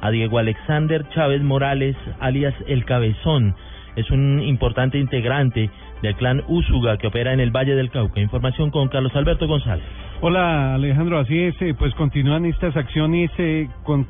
a Diego Alexander Chávez Morales, alias El Cabezón. Es un importante integrante del clan Úsuga que opera en el Valle del Cauca. Información con Carlos Alberto González. Hola Alejandro, así es, eh, pues continúan estas acciones eh,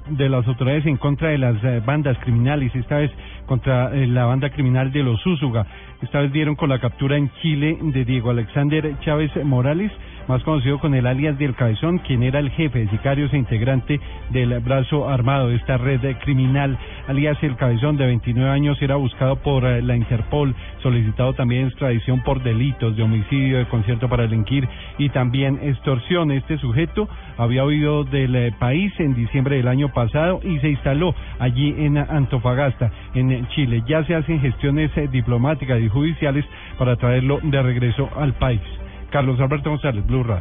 de las autoridades en contra de las eh, bandas criminales, esta vez contra la banda criminal de los Úsuga. Esta vez dieron con la captura en Chile de Diego Alexander Chávez Morales, más conocido con el alias del Cabezón, quien era el jefe de sicarios e integrante del brazo armado de esta red criminal. Alias el Cabezón, de 29 años, era buscado por eh, la Interpol, solicitado también extradición por delitos de homicidio, de concierto para delinquir y también extorsión. Este sujeto había huido del eh, país en diciembre del año pasado y se instaló allí en Antofagasta, en Chile. Ya se hacen gestiones eh, diplomáticas y judiciales para traerlo de regreso al país. Carlos Alberto González, Blue Radio.